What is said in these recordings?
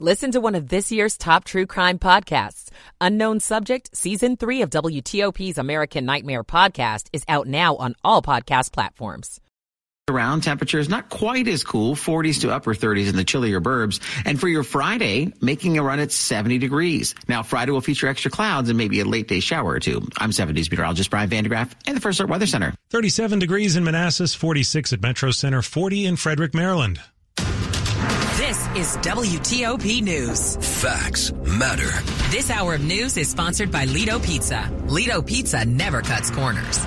Listen to one of this year's top true crime podcasts. Unknown Subject, Season 3 of WTOP's American Nightmare podcast is out now on all podcast platforms. Around temperatures not quite as cool, 40s to upper 30s in the chillier burbs. And for your Friday, making a run at 70 degrees. Now, Friday will feature extra clouds and maybe a late day shower or two. I'm 7 News meteorologist Brian van de Graaff and the First Alert Weather Center. 37 degrees in Manassas, 46 at Metro Center, 40 in Frederick, Maryland. This is WTOP News. Facts matter. This hour of news is sponsored by Lido Pizza. Lido Pizza never cuts corners.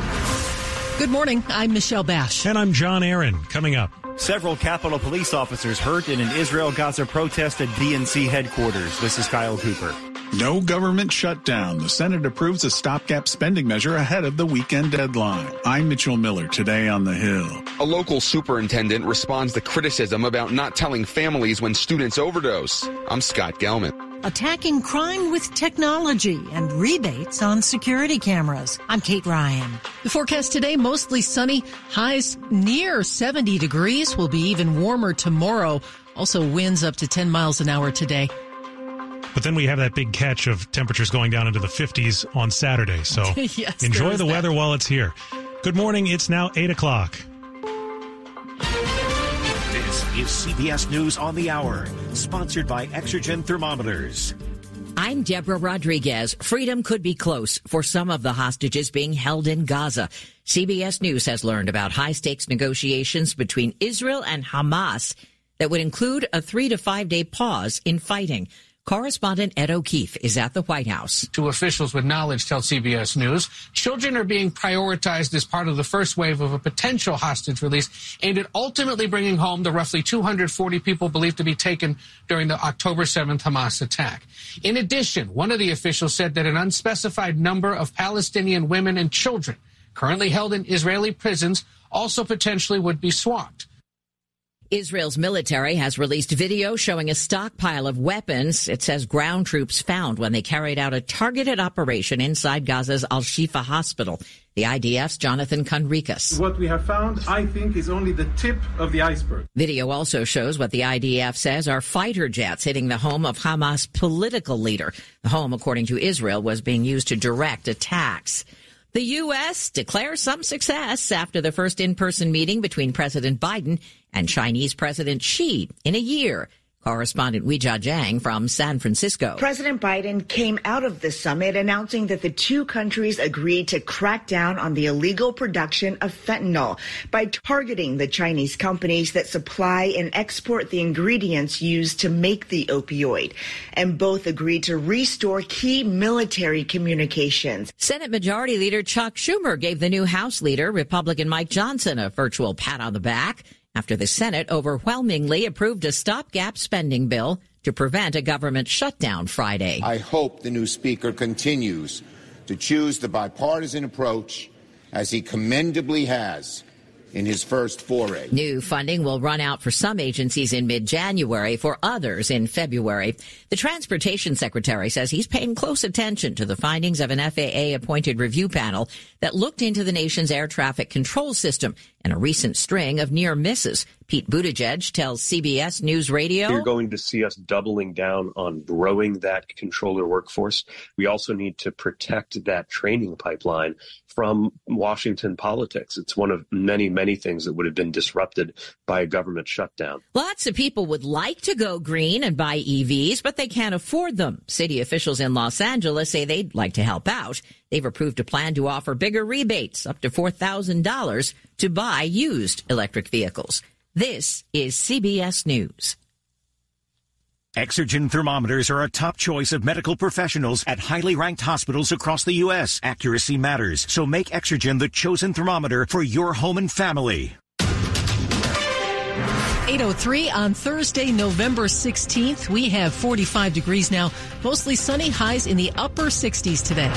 Good morning. I'm Michelle Basch. And I'm John Aaron. Coming up. Several Capitol Police officers hurt in an Israel Gaza protest at DNC headquarters. This is Kyle Cooper. No government shutdown. The Senate approves a stopgap spending measure ahead of the weekend deadline. I'm Mitchell Miller today on the Hill. A local superintendent responds to criticism about not telling families when students overdose. I'm Scott Gelman. Attacking crime with technology and rebates on security cameras. I'm Kate Ryan. The forecast today mostly sunny, highs near 70 degrees, will be even warmer tomorrow. Also winds up to 10 miles an hour today. But then we have that big catch of temperatures going down into the 50s on Saturday. So yes, enjoy the that. weather while it's here. Good morning. It's now 8 o'clock. This is CBS News on the Hour, sponsored by Exergen Thermometers. I'm Deborah Rodriguez. Freedom could be close for some of the hostages being held in Gaza. CBS News has learned about high stakes negotiations between Israel and Hamas that would include a three to five day pause in fighting. Correspondent Ed O'Keefe is at the White House. Two officials with knowledge tell CBS News children are being prioritized as part of the first wave of a potential hostage release aimed at ultimately bringing home the roughly 240 people believed to be taken during the October 7th Hamas attack. In addition, one of the officials said that an unspecified number of Palestinian women and children currently held in Israeli prisons also potentially would be swapped. Israel's military has released video showing a stockpile of weapons it says ground troops found when they carried out a targeted operation inside Gaza's Al Shifa hospital. The IDF's Jonathan Conricus. What we have found, I think, is only the tip of the iceberg. Video also shows what the IDF says are fighter jets hitting the home of Hamas political leader. The home, according to Israel, was being used to direct attacks. The U.S. declares some success after the first in-person meeting between President Biden and Chinese President Xi in a year. Correspondent Weijia Jiang from San Francisco. President Biden came out of the summit announcing that the two countries agreed to crack down on the illegal production of fentanyl by targeting the Chinese companies that supply and export the ingredients used to make the opioid. And both agreed to restore key military communications. Senate Majority Leader Chuck Schumer gave the new House leader, Republican Mike Johnson, a virtual pat on the back after the Senate overwhelmingly approved a stopgap spending bill to prevent a government shutdown Friday. I hope the new Speaker continues to choose the bipartisan approach as he commendably has in his first foray. New funding will run out for some agencies in mid-January, for others in February. The Transportation Secretary says he's paying close attention to the findings of an FAA-appointed review panel that looked into the nation's air traffic control system and a recent string of near misses. Pete Buttigieg tells CBS News Radio. You're going to see us doubling down on growing that controller workforce. We also need to protect that training pipeline from Washington politics. It's one of many, many things that would have been disrupted by a government shutdown. Lots of people would like to go green and buy EVs, but they can't afford them. City officials in Los Angeles say they'd like to help out. They've approved a plan to offer bigger rebates, up to $4,000, to buy used electric vehicles. This is CBS News. Exergen thermometers are a top choice of medical professionals at highly ranked hospitals across the U.S. Accuracy matters, so make Exergen the chosen thermometer for your home and family. 803 on Thursday, November 16th. We have 45 degrees now, mostly sunny highs in the upper 60s today.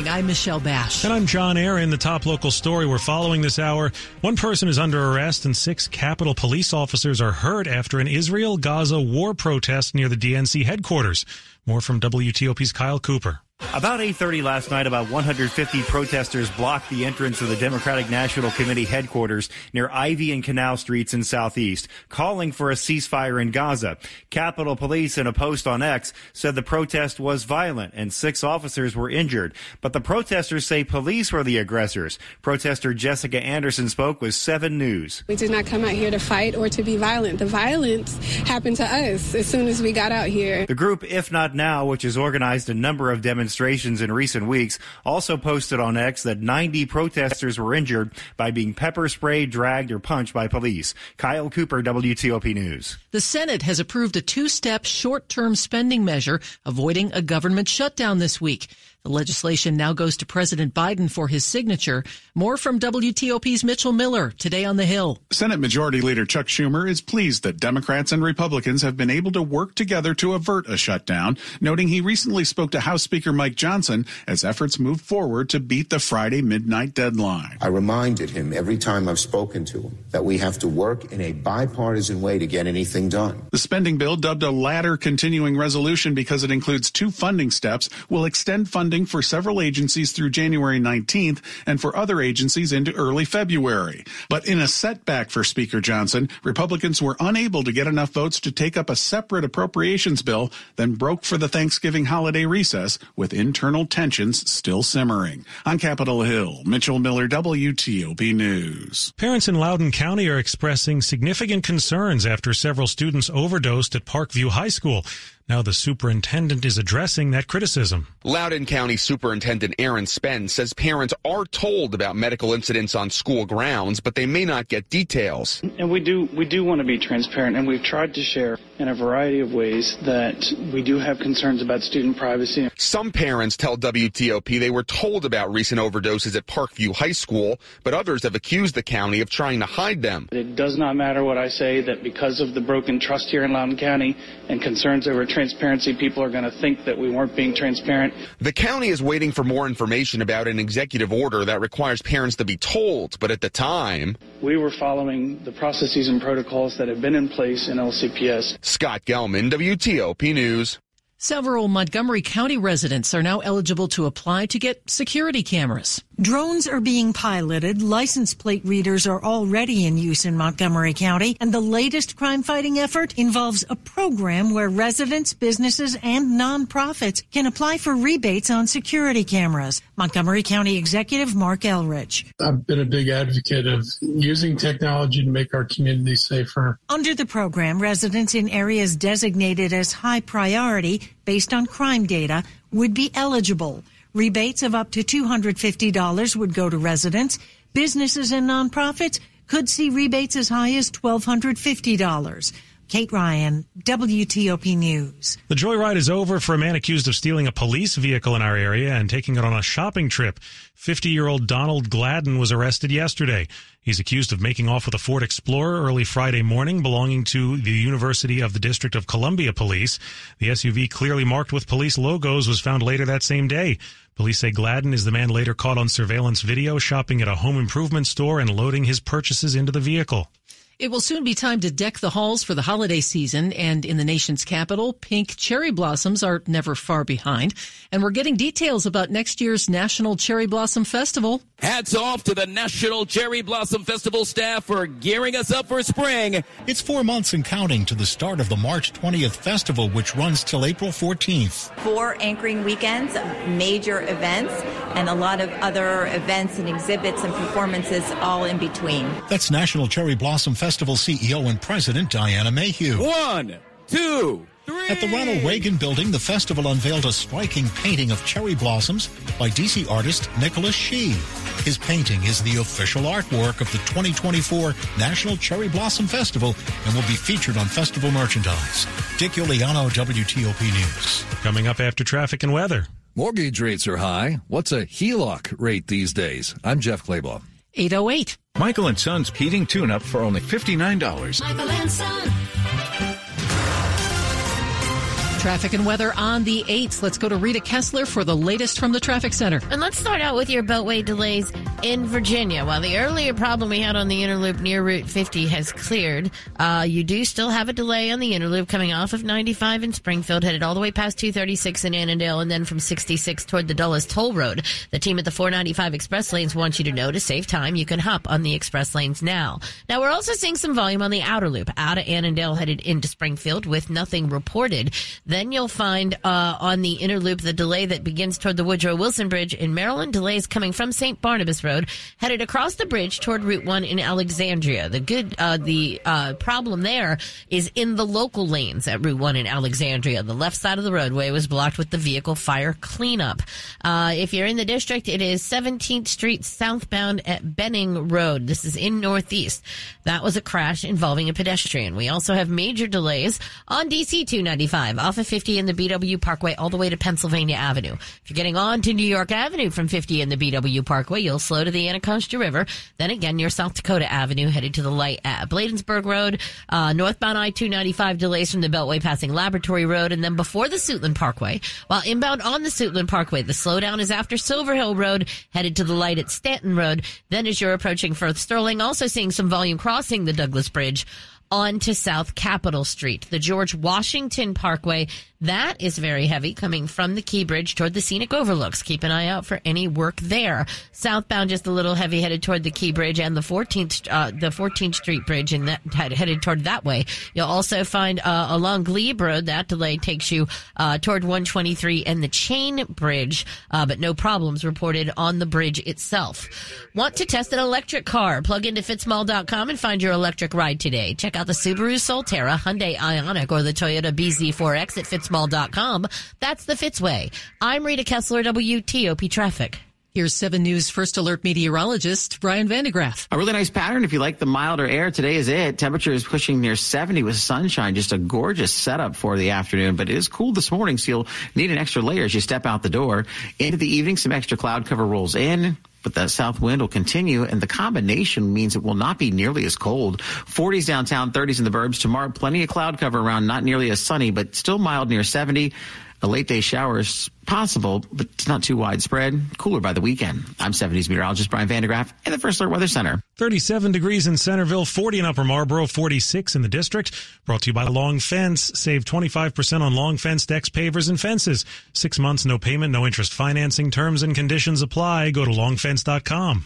Morning. I'm Michelle Basch. And I'm John Aaron. The top local story we're following this hour. One person is under arrest and six Capitol police officers are hurt after an Israel Gaza war protest near the DNC headquarters. More from WTOP's Kyle Cooper. About 8:30 last night, about 150 protesters blocked the entrance of the Democratic National Committee headquarters near Ivy and Canal Streets in Southeast, calling for a ceasefire in Gaza. Capitol Police in a post on X said the protest was violent and six officers were injured, but the protesters say police were the aggressors. Protester Jessica Anderson spoke with 7 News. We did not come out here to fight or to be violent. The violence happened to us as soon as we got out here. The group If Not Now, which has organized a number of demonstrations demonstrations in recent weeks, also posted on X that 90 protesters were injured by being pepper sprayed, dragged, or punched by police. Kyle Cooper, WTOP News. The Senate has approved a two step short term spending measure avoiding a government shutdown this week. The legislation now goes to President Biden for his signature. More from WTOP's Mitchell Miller today on the Hill. Senate Majority Leader Chuck Schumer is pleased that Democrats and Republicans have been able to work together to avert a shutdown, noting he recently spoke to House Speaker Mike Johnson as efforts move forward to beat the Friday midnight deadline. I reminded him every time I've spoken to him that we have to work in a bipartisan way to get anything done. The spending bill, dubbed a ladder continuing resolution because it includes two funding steps, will extend funding funding for several agencies through January 19th and for other agencies into early February. But in a setback for Speaker Johnson, Republicans were unable to get enough votes to take up a separate appropriations bill, then broke for the Thanksgiving holiday recess with internal tensions still simmering. On Capitol Hill, Mitchell Miller, WTOP News. Parents in Loudoun County are expressing significant concerns after several students overdosed at Parkview High School. Now the superintendent is addressing that criticism. Loudoun County Superintendent Aaron Spence says parents are told about medical incidents on school grounds, but they may not get details. And we do we do want to be transparent, and we've tried to share in a variety of ways that we do have concerns about student privacy. Some parents tell WTOP they were told about recent overdoses at Parkview High School, but others have accused the county of trying to hide them. It does not matter what I say that because of the broken trust here in Loudoun County and concerns over transparency, people are going to think that we weren't being transparent. The county is waiting for more information about an executive order that requires parents to be told, but at the time, we were following the processes and protocols that have been in place in LCPS. Scott Gelman, WTOP News. Several Montgomery County residents are now eligible to apply to get security cameras. Drones are being piloted. License plate readers are already in use in Montgomery County. And the latest crime fighting effort involves a program where residents, businesses, and nonprofits can apply for rebates on security cameras. Montgomery County Executive Marc Elrich. I've been a big advocate of using technology to make our community safer. Under the program, residents in areas designated as high priority based on crime data would be eligible. Rebates of up to $250 would go to residents. Businesses and nonprofits could see rebates as high as $1,250. Kate Ryan, WTOP News. The joyride is over for a man accused of stealing a police vehicle in our area and taking it on a shopping trip. 50 year old Donald Gladden was arrested yesterday. He's accused of making off with a Ford Explorer early Friday morning belonging to the University of the District of Columbia Police. The SUV clearly marked with police logos was found later that same day. Police say Gladden is the man later caught on surveillance video shopping at a home improvement store and loading his purchases into the vehicle. It will soon be time to deck the halls for the holiday season, and in the nation's capital, pink cherry blossoms are never far behind. And we're getting details about next year's National Cherry Blossom Festival. Hats off to the National Cherry Blossom Festival staff for gearing us up for spring. It's four months and counting to the start of the March 20th festival, which runs till April 14th. Four anchoring weekends, major events, and a lot of other events and exhibits and performances all in between. That's National Cherry Blossom Festival. Festival CEO and President Diana Mayhew. One, two, three. At the Ronald Reagan Building, the festival unveiled a striking painting of cherry blossoms by DC artist Nicholas Shee. His painting is the official artwork of the 2024 National Cherry Blossom Festival and will be featured on festival merchandise. Dick Uliano, WTOP News. Coming up after traffic and weather. Mortgage rates are high. What's a HELOC rate these days? I'm Jeff Clabaugh. 808. Michael and Son's heating tune up for only $59. Michael and Son. Traffic and weather on the 8th. Let's go to Rita Kessler for the latest from the traffic center. And let's start out with your beltway delays in Virginia. While the earlier problem we had on the inner loop near Route 50 has cleared, uh, you do still have a delay on the inner loop coming off of 95 in Springfield, headed all the way past 236 in Annandale, and then from 66 toward the Dulles Toll Road. The team at the 495 express lanes wants you to know to save time, you can hop on the express lanes now. Now, we're also seeing some volume on the outer loop out of Annandale headed into Springfield with nothing reported. Then you'll find uh, on the inner loop the delay that begins toward the Woodrow Wilson Bridge in Maryland. Delays coming from St. Barnabas Road, headed across the bridge toward Route One in Alexandria. The good, uh, the uh, problem there is in the local lanes at Route One in Alexandria. The left side of the roadway was blocked with the vehicle fire cleanup. Uh, if you're in the district, it is 17th Street southbound at Benning Road. This is in Northeast. That was a crash involving a pedestrian. We also have major delays on DC 295 off of 50 in the BW Parkway all the way to Pennsylvania Avenue. If you're getting on to New York Avenue from 50 in the BW Parkway, you'll slow to the Anacostia River. Then again, near South Dakota Avenue, headed to the light at Bladensburg Road. Uh, northbound I-295 delays from the Beltway passing Laboratory Road. And then before the Suitland Parkway, while inbound on the Suitland Parkway, the slowdown is after Silver Hill Road, headed to the light at Stanton Road. Then as you're approaching Firth Sterling, also seeing some volume crossing the Douglass Bridge onto South Capitol Street. The George Washington Parkway that is very heavy coming from the Key Bridge toward the scenic overlooks. Keep an eye out for any work there. Southbound, just a little heavy headed toward the Key Bridge and the 14th, uh, the 14th Street Bridge and that headed toward that way. You'll also find, uh, along Glebe Road, that delay takes you, uh, toward 123 and the Chain Bridge, uh, but no problems reported on the bridge itself. Want to test an electric car? Plug into fitzmall.com and find your electric ride today. Check out the Subaru Solterra, Hyundai Ioniq, or the Toyota BZ4X at Fitzmall fitzmall.com. That's the Fitzway. I'm Rita Kessler, WTOP Traffic. Here's 7 News First Alert meteorologist Brian van de Graaff. A really nice pattern if you like the milder air. Today is it. Temperature is pushing near 70 with sunshine. Just a gorgeous setup for the afternoon, but it is cool this morning, so you'll need an extra layer as you step out the door. Into the evening, some extra cloud cover rolls in but the south wind will continue and the combination means it will not be nearly as cold. 40s downtown, 30s in the burbs. Tomorrow, plenty of cloud cover around, not nearly as sunny, but still mild near 70. A late day shower is possible, but it's not too widespread. Cooler by the weekend. I'm 7 News meteorologist Brian van de Graaff in the First Alert Weather Center. 37 degrees in Centreville, 40 in Upper Marlboro, 46 in the district. Brought to you by Long Fence. Save 25% on long fence decks, pavers, and fences. Six months, no payment, no interest financing. Terms and conditions apply. Go to longfence.com.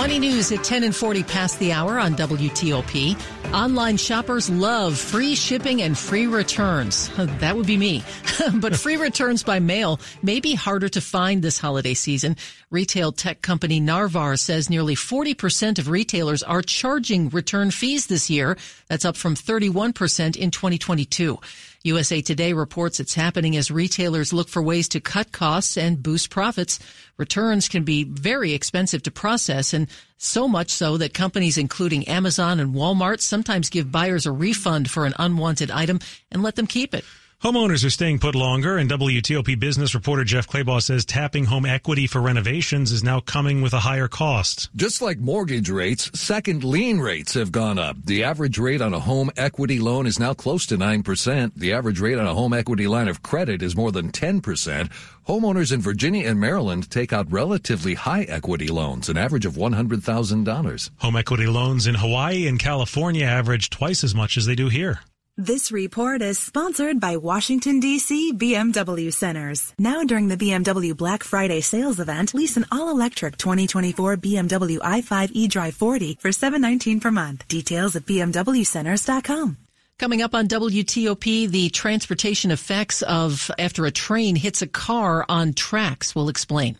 Money news at 10 and 40 past the hour on WTOP. Online shoppers love free shipping and free returns. That would be me. but free returns by mail may be harder to find this holiday season. Retail tech company Narvar says nearly 40% of retailers are charging return fees this year. That's up from 31% in 2022. USA Today reports it's happening as retailers look for ways to cut costs and boost profits. Returns can be very expensive to process and so much so that companies including Amazon and Walmart sometimes give buyers a refund for an unwanted item and let them keep it. Homeowners are staying put longer, and WTOP business reporter Jeff Clabaugh says tapping home equity for renovations is now coming with a higher cost. Just like mortgage rates, second lien rates have gone up. The average rate on a home equity loan is now close to 9%. The average rate on a home equity line of credit is more than 10%. Homeowners in Virginia and Maryland take out relatively high equity loans, an average of $100,000. Home equity loans in Hawaii and California average twice as much as they do here. This report is sponsored by Washington, D.C. BMW Centers. Now during the BMW Black Friday sales event, lease an all-electric 2024 BMW i5 eDrive 40 for 719 per month. Details at bmwcenters.com. Coming up on WTOP, the transportation effects of after a train hits a car on tracks. We'll explain.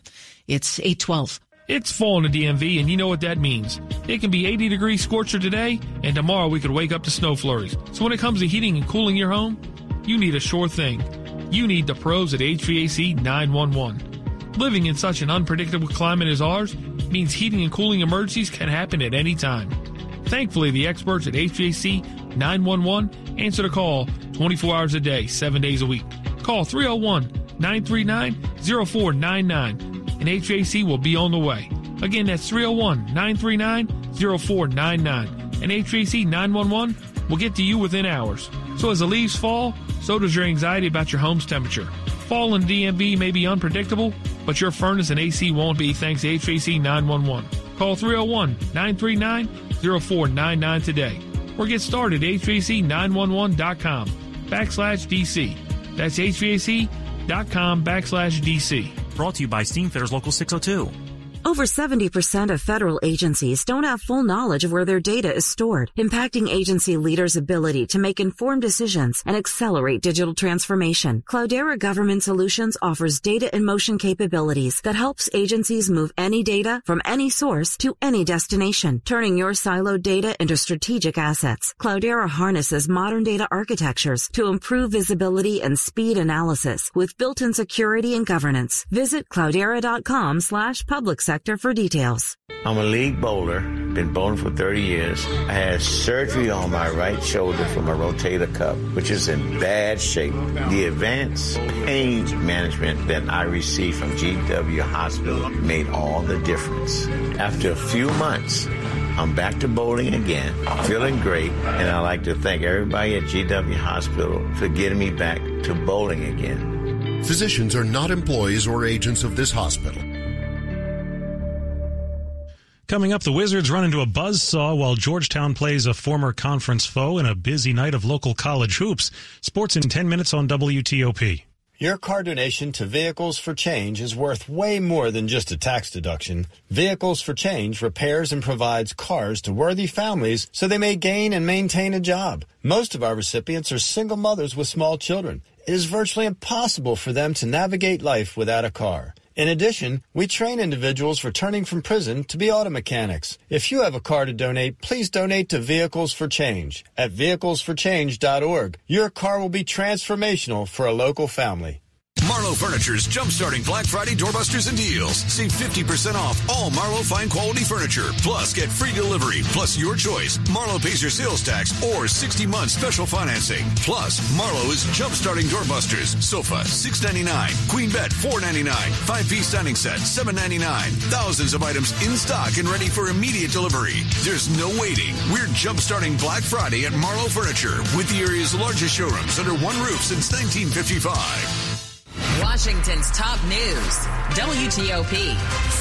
It's 812. It's fall in the DMV, and you know what that means. It can be 80 degrees scorcher today, and tomorrow we could wake up to snow flurries. So when it comes to heating and cooling your home, you need a sure thing. You need the pros at HVAC 911. Living in such an unpredictable climate as ours means heating and cooling emergencies can happen at any time. Thankfully, the experts at HVAC 911 answer the call 24 hours a day, 7 days a week. Call 301 939 0499 and HVAC will be on the way. Again, that's 301 939 0499. And HVAC 911 will get to you within hours. So as the leaves fall, So does your anxiety about your home's temperature. Fall in DMV may be unpredictable, but your furnace and AC won't be thanks to HVAC 911. Call 301 939 0499 today or get started at HVAC911.com backslash DC. That's HVAC.com backslash DC. Brought to you by Steamfitters Local 602. Over 70% of federal agencies don't have full knowledge of where their data is stored, impacting agency leaders' ability to make informed decisions and accelerate digital transformation. Cloudera Government Solutions offers data in motion capabilities that helps agencies move any data from any source to any destination, turning your siloed data into strategic assets. Cloudera harnesses modern data architectures to improve visibility and speed analysis with built-in security and governance. Visit cloudera.com slash public sector for details. I'm a league bowler, been bowling for 30 years. I had surgery on my right shoulder from a rotator cuff, which is in bad shape. The advanced pain management that I received from GW Hospital made all the difference. After a few months, I'm back to bowling again, feeling great, and I'd like to thank everybody at GW Hospital for getting me back to bowling again. Physicians are not employees or agents of this hospital. Coming up, the Wizards run into a buzz saw while Georgetown plays a former conference foe in a busy night of local college hoops. Sports in 10 minutes on WTOP. Your car donation to Vehicles for Change is worth way more than just a tax deduction. Vehicles for Change repairs and provides cars to worthy families so they may gain and maintain a job. Most of our recipients are single mothers with small children. It is virtually impossible for them to navigate life without a car. In addition, we train individuals returning from prison to be auto mechanics. If you have a car to donate, please donate to Vehicles for Change at vehiclesforchange.org. Your car will be transformational for a local family. Marlowe Furniture's jump-starting Black Friday doorbusters and deals. Save 50% off all Marlowe fine quality furniture. Plus, get free delivery. Plus, your choice. Marlowe pays your sales tax or 60 months special financing. Plus, Marlowe is jumpstarting doorbusters. Sofa, $6.99. Queen bed, $4.99. Five-piece dining set, $7.99. Thousands of items in stock and ready for immediate delivery. There's no waiting. We're jump-starting Black Friday at Marlowe Furniture with the area's largest showrooms under one roof since 1955. Washington's top news, WTOP.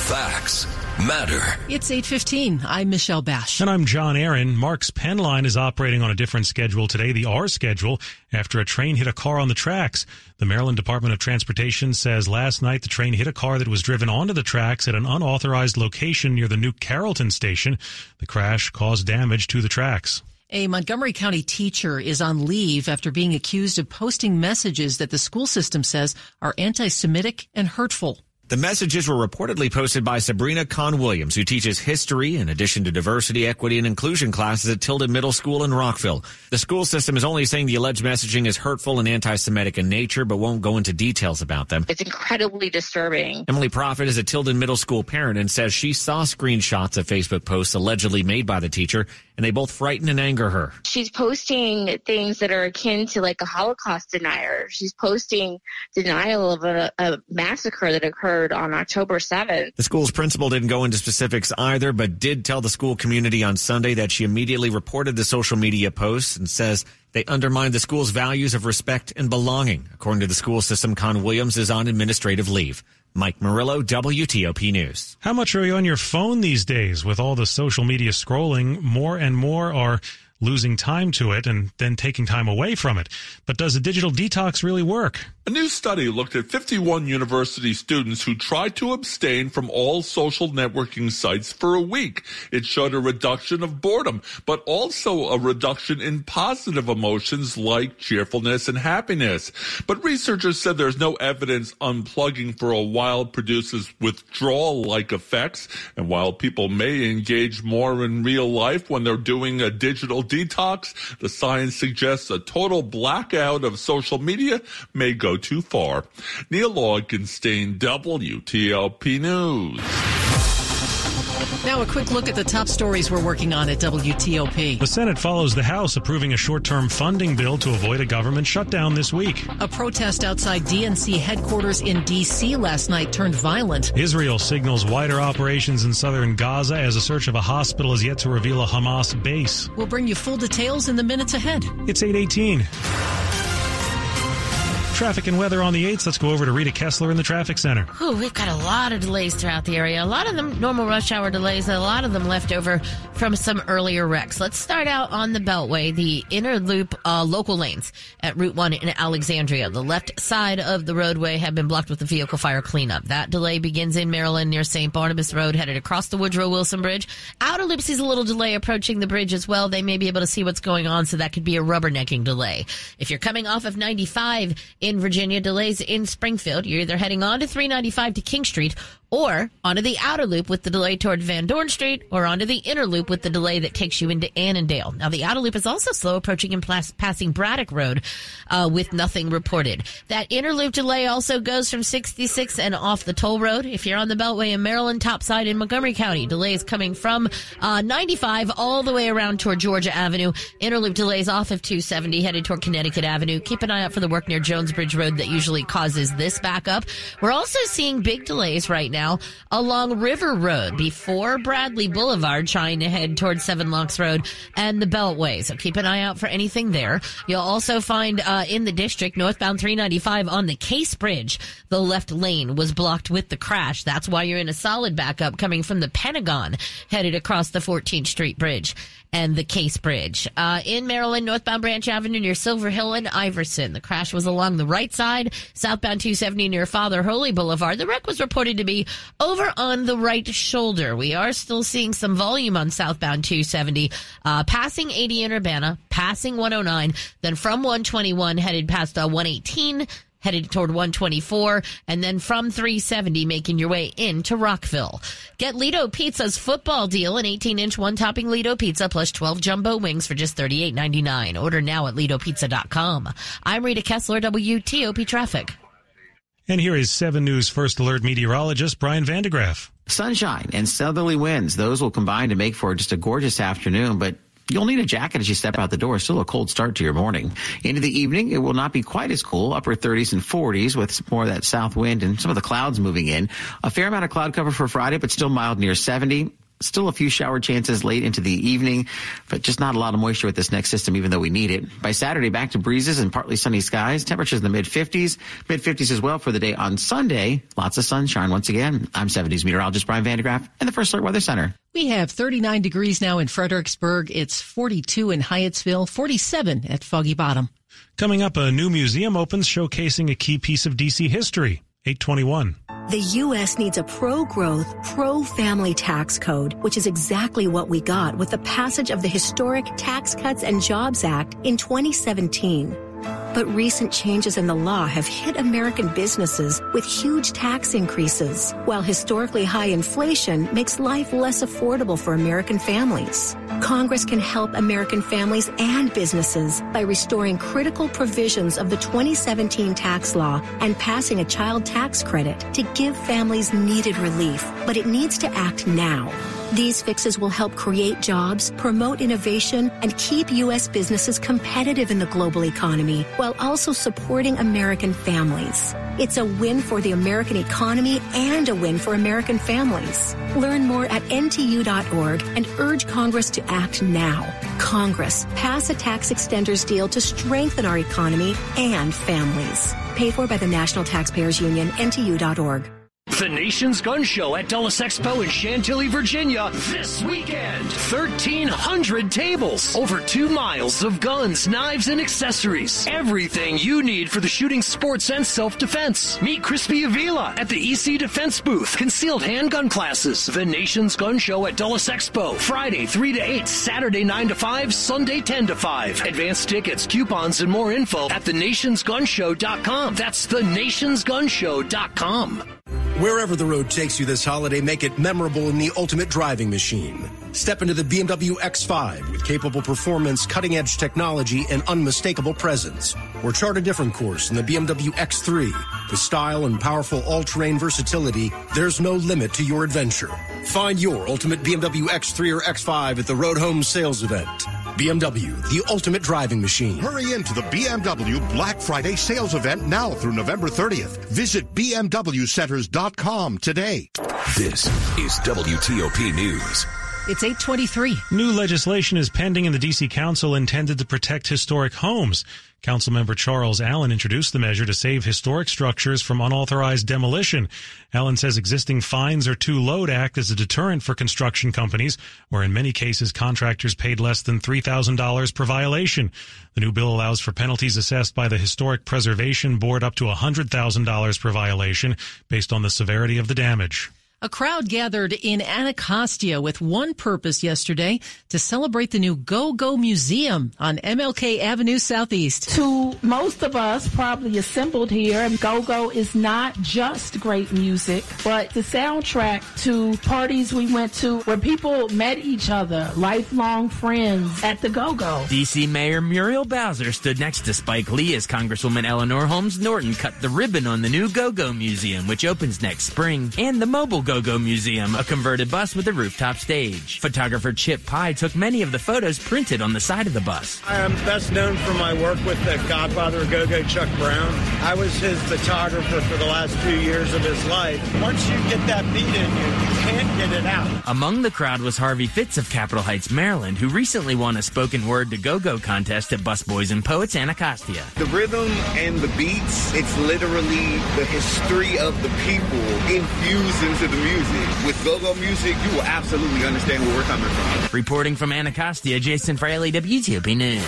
Facts matter. It's 8:15. I'm Michelle Basch. And I'm John Aaron. MARC's Penn line is operating on a different schedule today, the R schedule, after a train hit a car on the tracks. The Maryland Department of Transportation says last night the train hit a car that was driven onto the tracks at an unauthorized location near the New Carrollton station. The crash caused damage to the tracks. A Montgomery County teacher is on leave after being accused of posting messages that the school system says are anti-Semitic and hurtful. The messages were reportedly posted by Sabrina Kahn Williams, who teaches history in addition to diversity, equity, and inclusion classes at Tilden Middle School in Rockville. The school system is only saying the alleged messaging is hurtful and anti-Semitic in nature, but won't go into details about them. It's incredibly disturbing. Emily Profit is a Tilden Middle School parent and says she saw screenshots of Facebook posts allegedly made by the teacher, and they both frighten and anger her. She's posting things that are akin to like a Holocaust denier. She's posting denial of a, a massacre that occurred on October 7th. The school's principal didn't go into specifics either, but did tell the school community on Sunday that she immediately reported the social media posts and says they undermine the school's values of respect and belonging. According to the school system, Kahn Williams is on administrative leave. Mike Murillo, WTOP News. How much are you on your phone these days with all the social media scrolling? More and more are losing time to it and then taking time away from it. But does a digital detox really work? A new study looked at 51 university students who tried to abstain from all social networking sites for a week. It showed a reduction of boredom, but also a reduction in positive emotions like cheerfulness and happiness. But researchers said there's no evidence unplugging for a while produces withdrawal-like effects. And while people may engage more in real life when they're doing a digital detox, the science suggests a total blackout of social media may go too far. Neil Augenstein, WTOP News. Now, a quick look at the top stories we're working on at WTOP. The Senate follows the House approving a short term funding bill to avoid a government shutdown this week. A protest outside DNC headquarters in D.C. last night turned violent. Israel signals wider operations in southern Gaza as a search of a hospital is yet to reveal a Hamas base. We'll bring you full details in the minutes ahead. It's 818. Traffic and weather on the 8th. Let's go over to Rita Kessler in the traffic center. Ooh, we've got a lot of delays throughout the area. A lot of them normal rush hour delays, a lot of them left over from some earlier wrecks. Let's start out on the Beltway, the inner loop uh, local lanes at Route 1 in Alexandria. The left side of the roadway have been blocked with the vehicle fire cleanup. That delay begins in Maryland near St. Barnabas Road, headed across the Woodrow Wilson Bridge. Outer loop sees a little delay approaching the bridge as well. They may be able to see what's going on, so that could be a rubbernecking delay. If you're coming off of 95 in Virginia, delays in Springfield, you're either heading on to 395 to King Street or onto the outer loop with the delay toward Van Dorn Street, or onto the inner loop with the delay that takes you into Annandale. Now, the outer loop is also slow approaching and plas- passing Braddock Road uh, with nothing reported. That inner loop delay also goes from 66 and off the toll road. If you're on the Beltway in Maryland, topside in Montgomery County, delays coming from uh, 95 all the way around toward Georgia Avenue. Inner loop delays off of 270 headed toward Connecticut Avenue. Keep an eye out for the work near Jones Bridge Road that usually causes this backup. We're also seeing big delays right now now along River Road before Bradley Boulevard, trying to head towards Seven Locks Road and the Beltway. So keep an eye out for anything there. You'll also find uh, in the district northbound 395 on the Case Bridge, the left lane was blocked with the crash. That's why you're in a solid backup coming from the Pentagon headed across the 14th Street Bridge and the Case Bridge. Uh, in Maryland, northbound Branch Avenue near Silver Hill and Iverson. The crash was along the right side, southbound 270 near Father Hurley Boulevard. The wreck was reported to be over on the right shoulder. We are still seeing some volume on southbound 270, uh, passing 80 in Urbana, passing 109, then from 121 headed past uh, 118 headed toward 124, and then from 370 making your way into Rockville. Get Lido Pizza's football deal, an 18-inch one-topping Lido Pizza plus 12 jumbo wings for just $38.99. Order now at LidoPizza.com. I'm Rita Kessler, WTOP Traffic. And here is 7 News First Alert meteorologist Brian van de Graaff. Sunshine and southerly winds, those will combine to make for just a gorgeous afternoon, but You'll need a jacket as you step out the door. Still a cold start to your morning. Into the evening, it will not be quite as cool, upper 30s and 40s with more of that south wind and some of the clouds moving in. A fair amount of cloud cover for Friday, but still mild near 70. Still a few shower chances late into the evening, but just not a lot of moisture with this next system, even though we need it. By Saturday, back to breezes and partly sunny skies. Temperatures in the mid 50s, mid 50s as well for the day on Sunday. Lots of sunshine once again. I'm 7 News meteorologist Brian van de Graaff in the First Alert Weather Center. We have 39 degrees now in Fredericksburg. It's 42 in Hyattsville, 47 at Foggy Bottom. Coming up, a new museum opens showcasing a key piece of DC history. 821. The U.S. needs a pro-growth, pro-family tax code, which is exactly what we got with the passage of the historic Tax Cuts and Jobs Act in 2017. But recent changes in the law have hit American businesses with huge tax increases, while historically high inflation makes life less affordable for American families. Congress can help American families and businesses by restoring critical provisions of the 2017 tax law and passing a child tax credit to give families needed relief. But it needs to act now. These fixes will help create jobs, promote innovation, and keep U.S. businesses competitive in the global economy while also supporting American families. It's a win for the American economy and a win for American families. Learn more at ntu.org and urge Congress to act now. Congress, pass a tax extenders deal to strengthen our economy and families. Paid for by the National Taxpayers Union, ntu.org. The Nation's Gun Show at Dulles Expo in Chantilly, Virginia this weekend. 1,300 tables, over two miles of guns, knives, and accessories. Everything you need for the shooting sports and self-defense. Meet Crispy Avila at the EC Defense booth. Concealed handgun classes. The Nation's Gun Show at Dulles Expo. Friday 3 to 8, Saturday 9 to 5, Sunday 10 to 5. Advanced tickets, coupons, and more info at thenationsgunshow.com. That's thenationsgunshow.com. Wherever the road takes you this holiday, make it memorable in the ultimate driving machine. Step into the BMW X5 with capable performance, cutting edge technology, and unmistakable presence. Or chart a different course in the BMW X3. With style and powerful all terrain versatility, there's no limit to your adventure. Find your ultimate BMW X3 or X5 at the Road Home Sales Event. BMW, the ultimate driving machine. Hurry into the BMW Black Friday sales event now through November 30th. Visit BMWCenters.com today. This is WTOP News. It's 823. New legislation is pending in the D.C. Council intended to protect historic homes. Councilmember Charles Allen introduced the measure to save historic structures from unauthorized demolition. Allen says existing fines are too low to act as a deterrent for construction companies, where in many cases contractors paid less than $3,000 per violation. The new bill allows for penalties assessed by the Historic Preservation Board up to $100,000 per violation based on the severity of the damage. A crowd gathered in Anacostia with one purpose yesterday to celebrate the new Go Go Museum on MLK Avenue Southeast. To most of us probably assembled here, Go Go is not just great music, but the soundtrack to parties we went to where people met each other, lifelong friends at the Go Go. DC Mayor Muriel Bowser stood next to Spike Lee as Congresswoman Eleanor Holmes Norton cut the ribbon on the new Go Go Museum, which opens next spring, and the mobile Go-Go Museum, a converted bus with a rooftop stage. Photographer Chip Pye took many of the photos printed on the side of the bus. I am best known for my work with the godfather of Go-Go, Chuck Brown. I was his photographer for the last two years of his life. Once you get that beat in you, you can't get it out. Among the crowd was Harvey Fitz of Capitol Heights, Maryland, who recently won a spoken word to Go-Go contest at Busboys and Poets Anacostia. The rhythm and the beats, it's literally the history of the people infused into the music. With go-go music, you will absolutely understand where we're coming from. Reporting from Anacostia, Jason Fraley, WTOP News.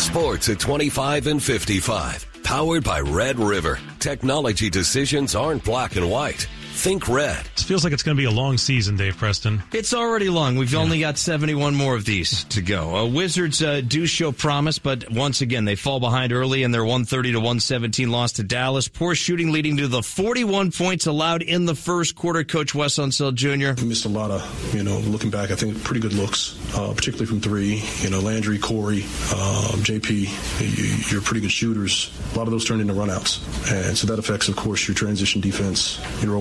Sports at 25 and 55. Powered by Red River. Technology decisions aren't black and white. Think red. It feels like it's going to be a long season, Dave Preston. It's already long. We've yeah. only got 71 more of these to go. Uh, Wizards uh, do show promise, but once again, they fall behind early in their 130 to 117 loss to Dallas. Poor shooting leading to the 41 points allowed in the first quarter. Coach Wes Unseld Jr. We missed a lot of, you know, looking back, I think pretty good looks, uh, particularly from three. You know, Landry, Corey, um, JP, you, are pretty good shooters. A lot of those turned into runouts. And so that affects, of course, your transition defense, your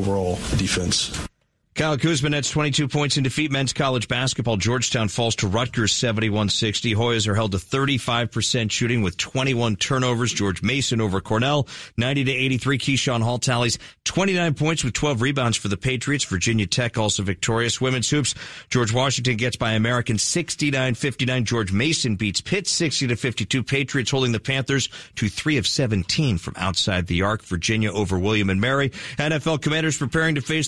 defense. Kyle Kuzma nets 22 points in defeat men's college basketball. Georgetown falls to Rutgers 71-60. Hoyas are held to 35% shooting with 21 turnovers. George Mason over Cornell 90 to 83. Keyshawn Hall tallies 29 points with 12 rebounds for the Patriots. Virginia Tech also victorious. Women's hoops. George Washington gets by American 69-59. George Mason beats Pitt 60 to 52. Patriots holding the Panthers to 3 of 17 from outside the arc. Virginia over William and Mary. NFL Commanders preparing to face